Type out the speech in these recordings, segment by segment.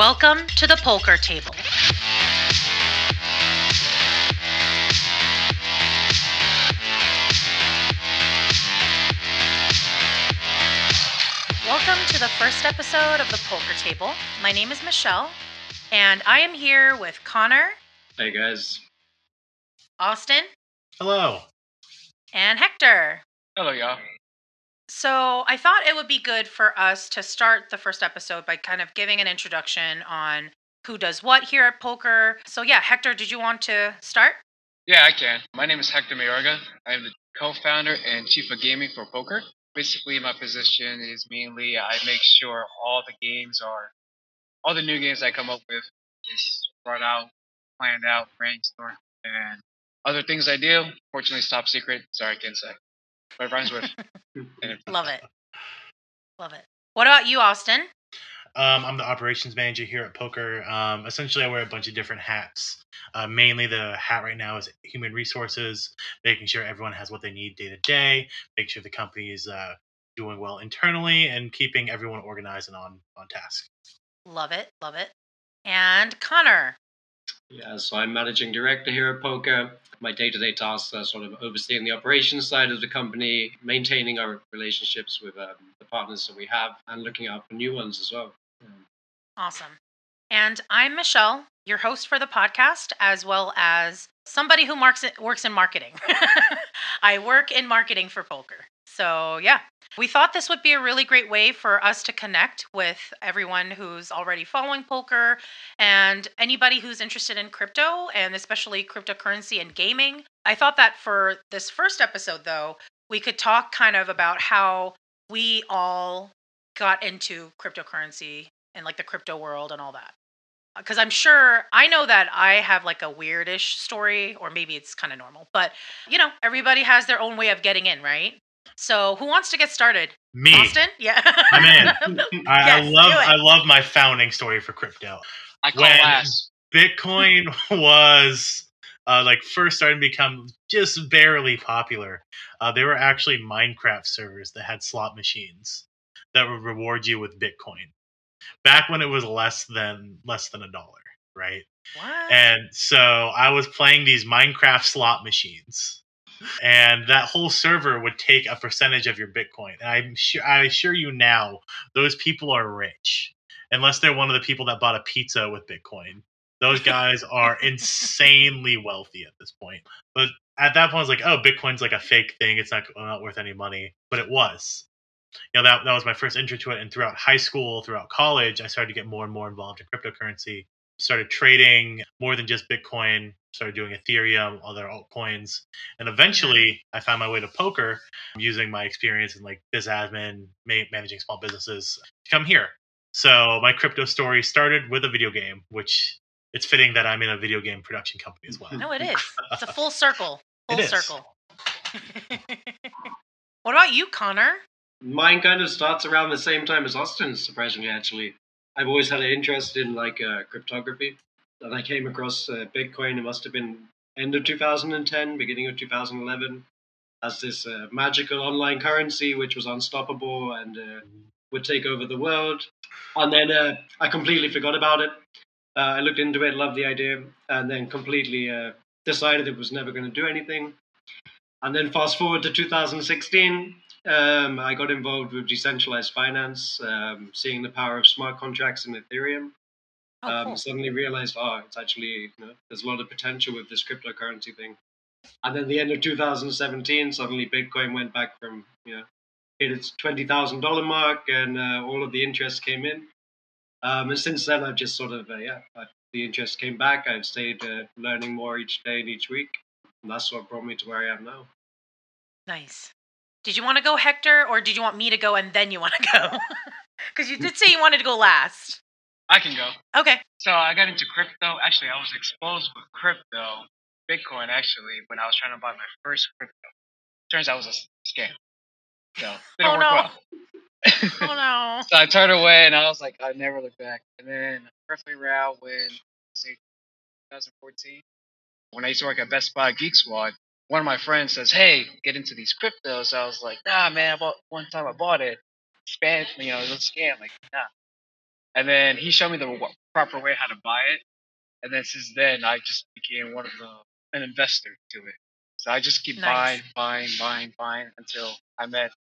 Welcome to the Polker table. Welcome to the first episode of the Polker table. My name is Michelle, and I am here with Connor, Hey guys. Austin, Hello. and Hector. Hello, y'all. So, I thought it would be good for us to start the first episode by kind of giving an introduction on who does what here at Polker. So, yeah, Hector, did you want to start? Yeah, I can. My name is Hector Mayorga. I am the co-founder and chief of gaming for Polker. Basically, my position is mainly I make sure all the games are, all the new games I come up with is brought out, planned out, brainstormed, and other things I do. Fortunately, it's top secret. Sorry, I can't say. But it rhymes with. Love it. Love it. What about you, Austin? Um, I'm the operations manager here at Polker. Um, essentially, I wear a bunch of different hats. Uh, mainly, the hat right now is human resources, making sure everyone has what they need day to day, making sure the company is uh, doing well internally, and keeping everyone organized and on on task. Love it. Love it. And Connor. Yeah, so I'm managing director here at Polker. My day-to-day tasks are sort of overseeing the operations side of the company, maintaining our relationships with um, the partners that we have, and looking out for new ones as well. Um, Awesome. And I'm Michelle, your host for the podcast, as well as somebody who marks works in marketing. I work in marketing for Polker. So, yeah, we thought this would be a really great way for us to connect with everyone who's already following Polker and anybody who's interested in crypto and especially cryptocurrency and gaming. I thought that for this first episode, though, we could talk kind of about how we all got into cryptocurrency and like the crypto world and all that. Uh, because I'm sure I know that I have like a weirdish story, or maybe it's kind of normal, but you know, everybody has their own way of getting in, right? So, who wants to get started? Me, Austin? Yeah. I'm in. I, I love. I love my founding story for crypto. I call When- last. Bitcoin was uh, like first starting to become just barely popular. Uh, there were actually Minecraft servers that had slot machines that would reward you with Bitcoin. Back when it was less than less than a dollar, right? what? And so I was playing these Minecraft slot machines. And that whole server would take a percentage of your Bitcoin. And I'm sure I assure you now, those people are rich. Unless they're one of the people that bought a pizza with Bitcoin. Those guys are insanely wealthy at this point. But at that point, I was like, oh, Bitcoin's like a fake thing. It's not, not worth any money. But it was. You know, that, that was my first intro to it. And throughout high school, throughout college, I started to get more and more involved in cryptocurrency started trading more than just Bitcoin, started doing Ethereum, other altcoins. And eventually I found my way to Polker using my experience in like biz admin, ma- managing small businesses to come here. So my crypto story started with a video game, which it's fitting that I'm in a video game production company as well. no, it is. It's a full circle. Full is. circle. what about you, Connor? Mine kind of starts around the same time as Austin's, surprisingly, actually. I've always had an interest in like uh, cryptography. And I came across uh, Bitcoin, it must have been end of 2010, beginning of 2011, as this uh, magical online currency which was unstoppable and uh, would take over the world. And then uh, I completely forgot about it. Uh, I looked into it, loved the idea, and then completely uh, decided it was never going to do anything. And then fast forward to 2016, um, I got involved with decentralized finance, um, seeing the power of smart contracts in Ethereum. Oh, um, cool. Suddenly realized, oh, it's actually, you know, there's a lot of potential with this cryptocurrency thing. And then the end of 2017, suddenly Bitcoin went back from, you know, hit its $20,000 mark and uh, all of the interest came in. Um, and since then, I've just sort of, uh, yeah, I, the interest came back. I've stayed uh, learning more each day and each week. And that's what brought me to where I am now. Nice. Did you want to go, Hector, or did you want me to go and then you want to go? Because you did say you wanted to go last. I can go. Okay. So I got into crypto. Actually, I was exposed with crypto, Bitcoin, actually, when I was trying to buy my first crypto. Turns out it was a scam. So, didn't Oh, work no. well. Oh no. So I turned away and I was like, I never looked back. And then roughly around when, say, 2014, when I used to work at Best Buy Geek Squad, one of my friends says, Hey, get into these cryptos. I was like, Nah, man, I bought, one time I bought it. Spam, you know, it was a scam. Like, nah. And then he showed me the w- proper way how to buy it, and then since then I just became one of the an investor to it. So I just keep Nice. buying, buying, buying, buying until I met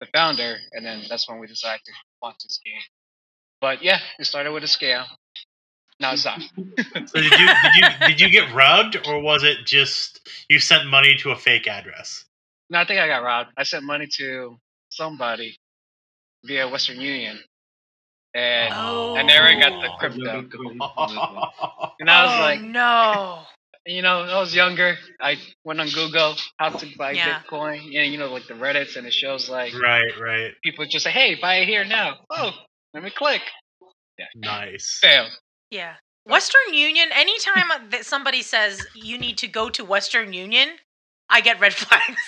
the founder, and then that's when we decided to launch this game. But yeah, it started with a scam. Now it's not. So did you did you did you get robbed, or was it just you sent money to a fake address? No, I think I got robbed. I sent money to somebody via Western Union, and Oh. I never got the Oh. crypto. And I was oh, like, no. you know, I was younger. I went on Google how to buy Yeah. Bitcoin, and you know, like the Reddits, and it shows like right, right. people just say, "Hey, buy it here now." Oh, let me click. Yeah. Nice. Failed. Yeah. Western Union, anytime that somebody says you need to go to Western Union, I get red flags.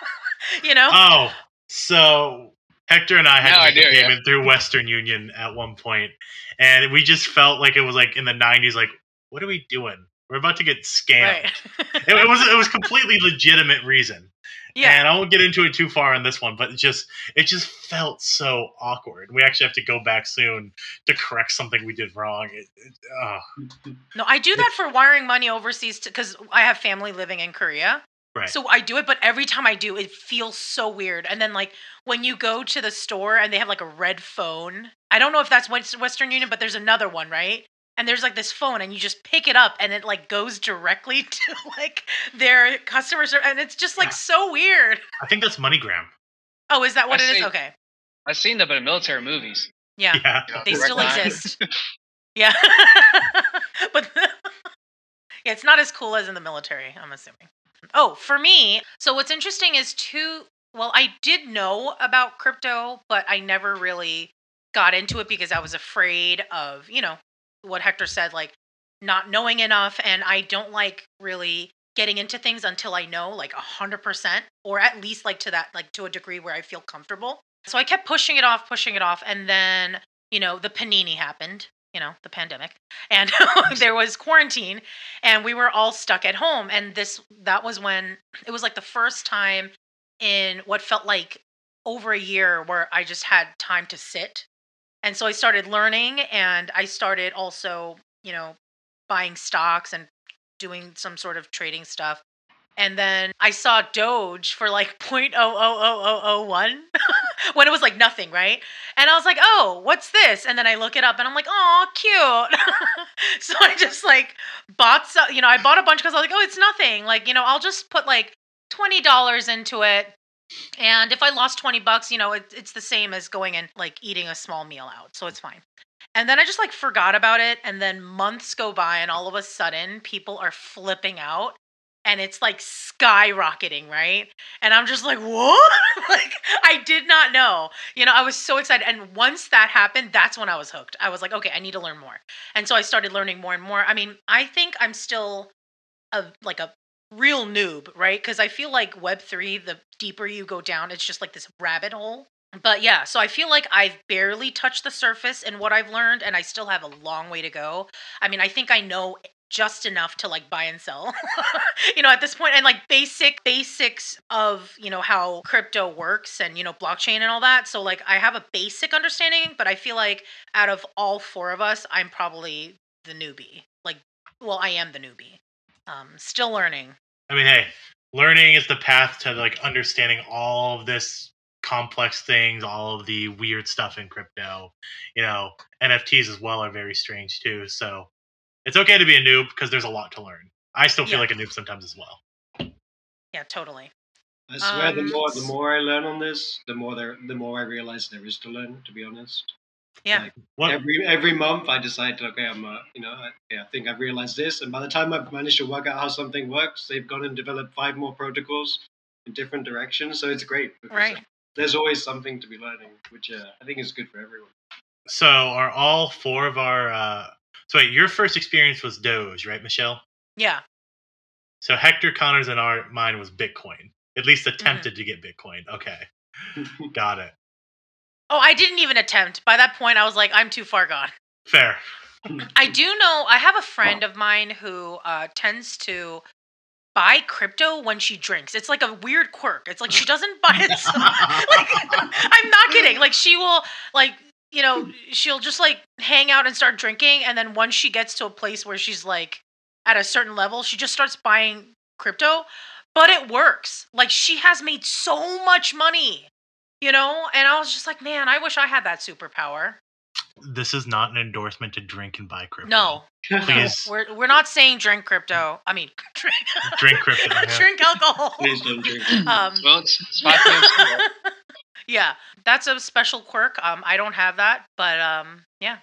you know? Oh, so Hector and I had Now to I make a do, yeah. payment through Western Union at one point, and we just felt like it was like in the '90s. Like, what are we doing? We're about to get scammed. right. It, it was it was completely legitimate reason, yeah. and I won't get into it too far on this one. But it just it just felt so awkward. We actually have to go back soon to correct something we did wrong. It, it, ugh. No, I do that for wiring money overseas because I have family living in Korea. Right. So I do it, but every time I do, it feels so weird. And then, like, when you go to the store and they have like a red phone, I don't know if that's Western Union, but there's another one, right? And there's like this phone, and you just pick it up, and it like goes directly to like their customer service, and it's just like Yeah. so weird. I think that's MoneyGram. Oh, is that what I it is? see. Okay, I've seen that in military movies. yeah, Yeah. you they direct still line. exist. Yeah, but yeah, it's not as cool as in the military. I'm assuming. Oh, for me, so what's interesting is two. Well, I did know about crypto, but I never really got into it because I was afraid of, you know, what Hector said, like not knowing enough, and I don't like really getting into things until I know like a hundred percent, or at least like to that, like to a degree where I feel comfortable. So I kept pushing it off, pushing it off, and then you know the panini happened, you know, the pandemic, and there was quarantine, and we were all stuck at home, and this that was when it was like the first time in what felt like over a year where I just had time to sit. And so I started learning and I started also, you know, buying stocks and doing some sort of trading stuff. And then I saw Doge for like 0.00001 when it was like nothing, right? And I was like, "Oh, what's this?" And then I look it up and I'm like, "Oh, cute." so I just like bought some, you know, I bought a bunch because I was like, "Oh, it's nothing." Like, you know, I'll just put like $20 into it and if I lost 20 bucks, you know, it, it's the same as going and like eating a small meal out. So it's fine. And then I just like forgot about it. And then months go by, and all of a sudden, people are flipping out and it's like skyrocketing, right? And I'm just like, what? like, I did not know. You know, I was so excited. And once that happened, that's when I was hooked. I was like, okay, I need to learn more. And so I started learning more and more. I mean, I think I'm still a like a real noob, right? Because I feel like Web3, the deeper you go down, it's just like this rabbit hole. But yeah, so I feel like I've barely touched the surface in what I've learned, and I still have a long way to go. I mean, I think I know just enough to like buy and sell, you know, at this point, and like basic basics of, you know, how crypto works and, you know, blockchain and all that. So, like, I have a basic understanding, but I feel like out of all four of us, I'm probably the newbie. Like, well, I am the newbie. Um, still learning. I mean, hey, learning is the path to like understanding all of this complex things, all of the weird stuff in crypto. You know, NFTs as well are very strange too. So it's okay to be a noob because there's a lot to learn. I still feel Yeah. like a noob sometimes as well. Yeah, totally. I swear, the Um, more the more I learn on this, the more there, the more I realize there is to learn. To be honest, Yeah. Like, every every month I decide, okay, I'm, uh, you know, I, yeah, I think I've realized this, and by the time I've managed to work out how something works, they've gone and developed five more protocols in different directions. So it's great. because, Right. uh, There's always something to be learning, which uh, I think is good for everyone. So are all four of our? uh So wait, your first experience was Doge, right, Michelle? Yeah. So Hector Connors and our mine was Bitcoin. At least Mm-hmm. attempted to get Bitcoin. Okay, got it. Oh, I didn't even attempt. By that point, I was like, I'm too far gone. Fair. I do know, I have a friend of mine who uh, tends to buy crypto when she drinks. It's like a weird quirk. It's like she doesn't buy it. so- like, I'm not kidding. Like, she will, like, you know, she'll just like hang out and start drinking. And then once she gets to a place where she's like at a certain level, she just starts buying crypto. But it works. Like she has made so much money, you know? And I was just like, man, I wish I had that superpower. This is not an endorsement to drink and buy crypto. No, Please we're, we're not saying drink crypto. I mean, drink, drink crypto. yeah. drink alcohol. Please don't drink. Um, Well, it's, it's 5 p.m. school. Yeah, that's a special quirk. Um, I don't have that, but um, yeah,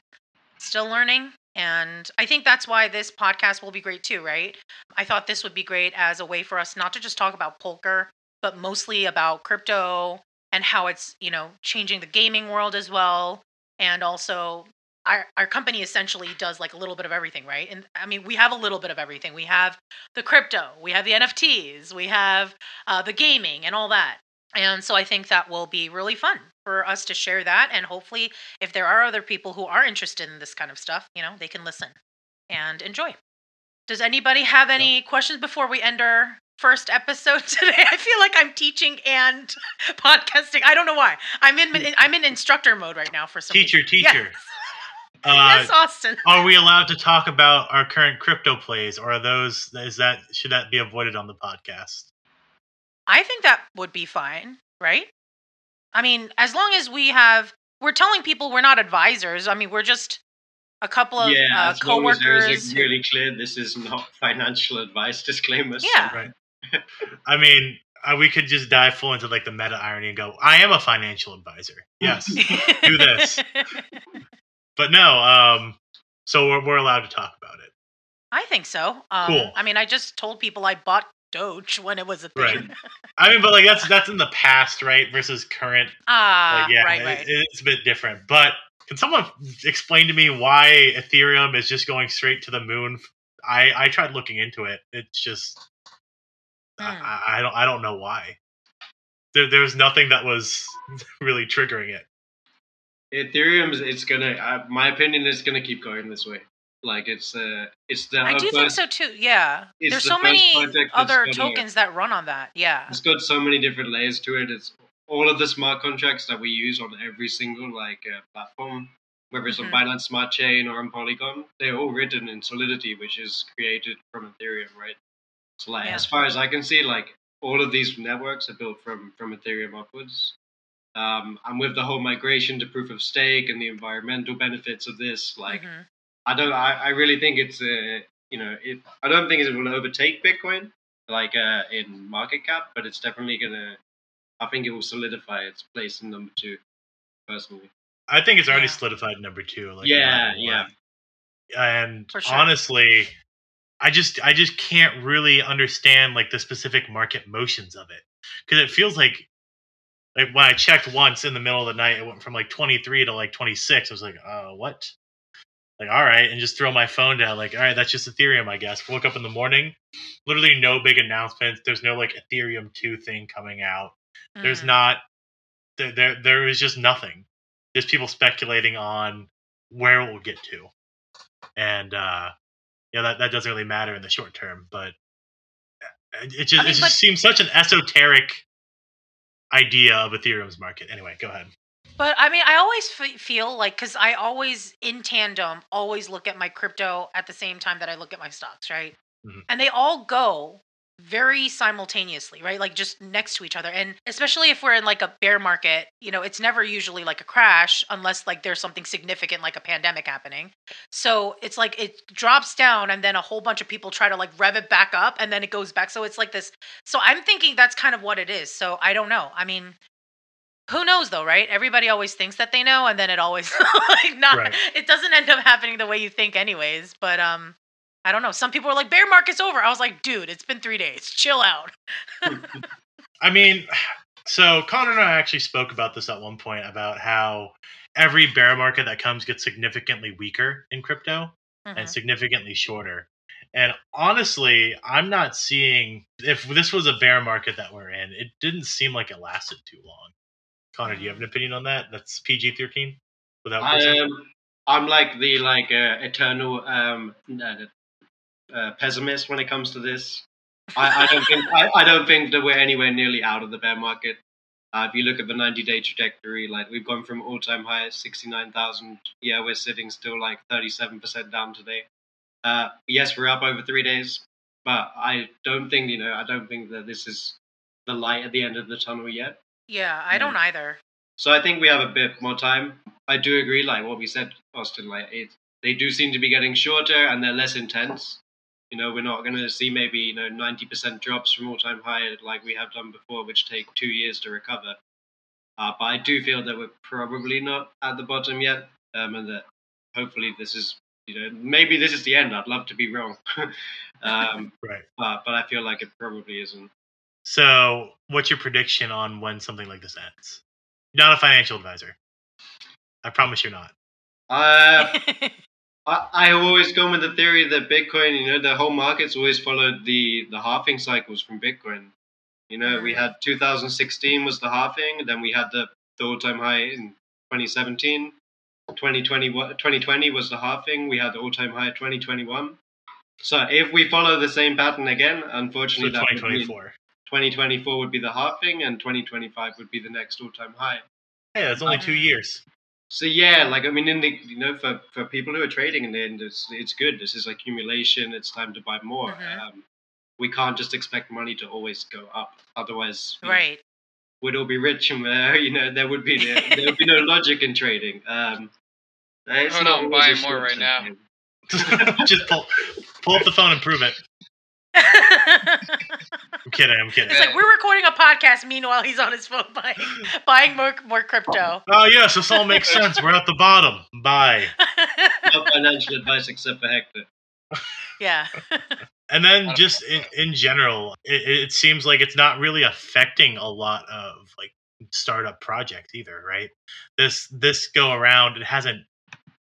still learning. And I think that's why this podcast will be great too, right? I thought this would be great as a way for us not to just talk about Polker, but mostly about crypto and how it's, you know, changing the gaming world as well. And also our, our company essentially does like a little bit of everything, right? And I mean, we have a little bit of everything. We have the crypto, we have the NFTs, we have uh, the gaming and all that. And so I think that will be really fun for us to share that. And hopefully, if there are other people who are interested in this kind of stuff, you know, they can listen and enjoy. Does anybody have any questions before we end our first episode today? I feel like I'm teaching and podcasting. I don't know why. I'm in I'm in instructor mode right now for some Teacher, reason. teacher. Yes, Uh, yes Austin. Are we allowed to talk about our current crypto plays, or are those is that should that be avoided on the podcast? I think that would be fine, right? I mean, as long as we have, we're telling people we're not advisors. I mean, we're just a couple of yeah, uh, as long as there coworkers. a really clear this is not financial advice disclaimers. Yeah. Right. I mean, uh, we could just dive full into like the meta irony and go, "I am a financial advisor." Yes, do this. but no. Um, so we're we're allowed to talk about it. I think so. Um, Cool. I mean, I just told people I bought Doge when it was a thing. Right. I mean, but like that's that's in the past, right? Versus current. ah, Like, yeah, right, it- it's a bit different. But can someone explain to me why Ethereum is just going straight to the moon? I I tried looking into it. It's just Hmm. I, I don't I don't know why. There there's nothing that was really triggering it. Ethereum's it's gonna. Uh, my opinion is gonna keep going this way. Like it's uh, it's the I do think so too. Yeah, there's the so many other tokens that run on that. Yeah, It's got so many different layers to it. It's all of the smart contracts that we use on every single like uh, platform, whether it's Mhm. on Binance Smart Chain or on Polygon. They're all written in Solidity, which is created from Ethereum, right? So like Yeah. as far as I can see, like all of these networks are built from from Ethereum upwards. Um, and with the whole migration to proof of stake and the environmental benefits of this, like Mhm. I don't. I, I really think it's uh, you know, it, I don't think it will overtake Bitcoin like uh, in market cap, but it's definitely gonna. I think it will solidify its place in number two, personally. I think it's already Yeah. solidified number two. Like Yeah, no yeah. And sure. honestly, I just I just can't really understand like the specific market motions of it because it feels like like when I checked once in the middle of the night, it went from like 23 to like 26. I was like, uh, what? Like, all right, and just throw my phone down. Like, all right, that's just Ethereum, I guess. Woke up in the morning, literally no big announcements. There's no like Ethereum 2 thing coming out. There's Mhm. not there, there there is just nothing. There's people speculating on where it will get to. And uh yeah, that, that doesn't really matter in the short term, but it it just I mean, it just but- seems such an esoteric idea of Ethereum's market. Anyway, go ahead. But I mean, I always f- feel like because I always in tandem always look at my crypto at the same time that I look at my stocks, right? Mhm. And they all go very simultaneously, right? Like just next to each other. And especially if we're in like a bear market, you know, it's never usually like a crash unless like there's something significant like a pandemic happening. So it's like it drops down and then a whole bunch of people try to like rev it back up and then it goes back. So it's like this. So I'm thinking that's kind of what it is. So I don't know. I mean, who knows though, right? Everybody always thinks that they know and then it always like not Right. it doesn't end up happening the way you think anyways. But um I don't know. Some people are like bear market's over. I was like, dude, it's been 3 days. Chill out. I mean, so Connor and I actually spoke about this at one point about how every bear market that comes gets significantly weaker in crypto. Mhm. and significantly shorter. And honestly, I'm not seeing if this was a bear market that we're in, it didn't seem like it lasted too long. Connor, do you have an opinion on that? That's PG thirteen without I'm I'm like the like uh, eternal um, uh, uh, pessimist when it comes to this. I, I don't think I, I don't think that we're anywhere nearly out of the bear market. Uh, if you look at the 90 day trajectory, like we've gone from all time high at 69,000. Yeah, we're sitting still like 37% down today. Uh, yes, we're up over three days, but I don't think, you know, I don't think that this is the light at the end of the tunnel yet. Yeah, I don't either. So I think we have a bit more time. I do agree, like what we said, Austin, like it, they do seem to be getting shorter and they're less intense. You know, we're not going to see maybe you know ninety percent drops from all time high like we have done before, which take two years to recover. Uh, but I do feel that we're probably not at the bottom yet, um, and that hopefully this is you know maybe this is the end. I'd love to be wrong, um, Right. but but I feel like it probably isn't. So, what's your prediction on when something like this ends? Not a financial advisor. I promise you're not. Uh, I, I have always gone with the theory that Bitcoin, you know, the whole market's always followed the, the halving cycles from Bitcoin. You know, we had 2016 was the halving, then we had the, the all time high in 2017. 2020, 2020 was the halving, we had the all time high 2021. So if we follow the same pattern again, So, unfortunately, that would mean 2024. 2024 would be the halving and 2025 would be the next all time high. Yeah, that's only two Mhm. years. So yeah, like I mean, in the you know, for, for people who are trading in the end, it's it's good. This is accumulation. It's time to buy more. Mhm. Um, we can't just expect money to always go up. Otherwise, you know, right. we'd all be rich, and uh, you know there would be there would be no logic in trading. Um, it's Oh, not no, I'm always buying more right short-term now. Just pull, pull up the phone and prove it. I'm kidding. I'm kidding. It's like we're recording a podcast. Meanwhile, he's on his phone buying buying more more crypto. Oh yes, this all makes sense. We're at the bottom. Bye. No financial advice except for Hector. yeah. And then just in, in general, it, it seems like it's not really affecting a lot of like startup projects either, right? This this go around, it hasn't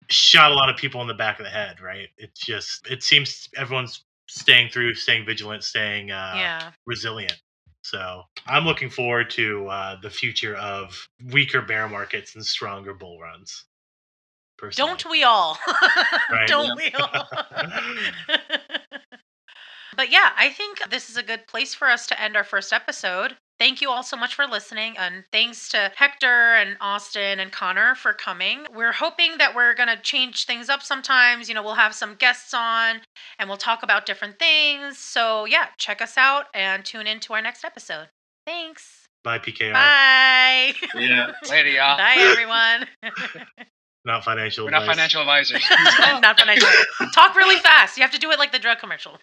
shot a lot of people in the back of the head, right? It's just it seems everyone's staying through, staying vigilant, staying uh, yeah. resilient. So I'm looking forward to uh, the future of weaker bear markets and stronger bull runs. Personally. Don't we all? Right. Don't we all? but yeah, I think this is a good place for us to end our first episode. Thank you all so much for listening, and thanks to Hector and Austin and Connor for coming. We're hoping that we're going to change things up sometimes. You know, we'll have some guests on and we'll talk about different things. So, yeah, check us out and tune in to our next episode. Thanks. Bye, PKR. Bye. Yeah. Later, y'all. Bye, everyone. Not financial. We're not advice. financial advisors. Not financial. Talk really fast. You have to do it like the drug commercial.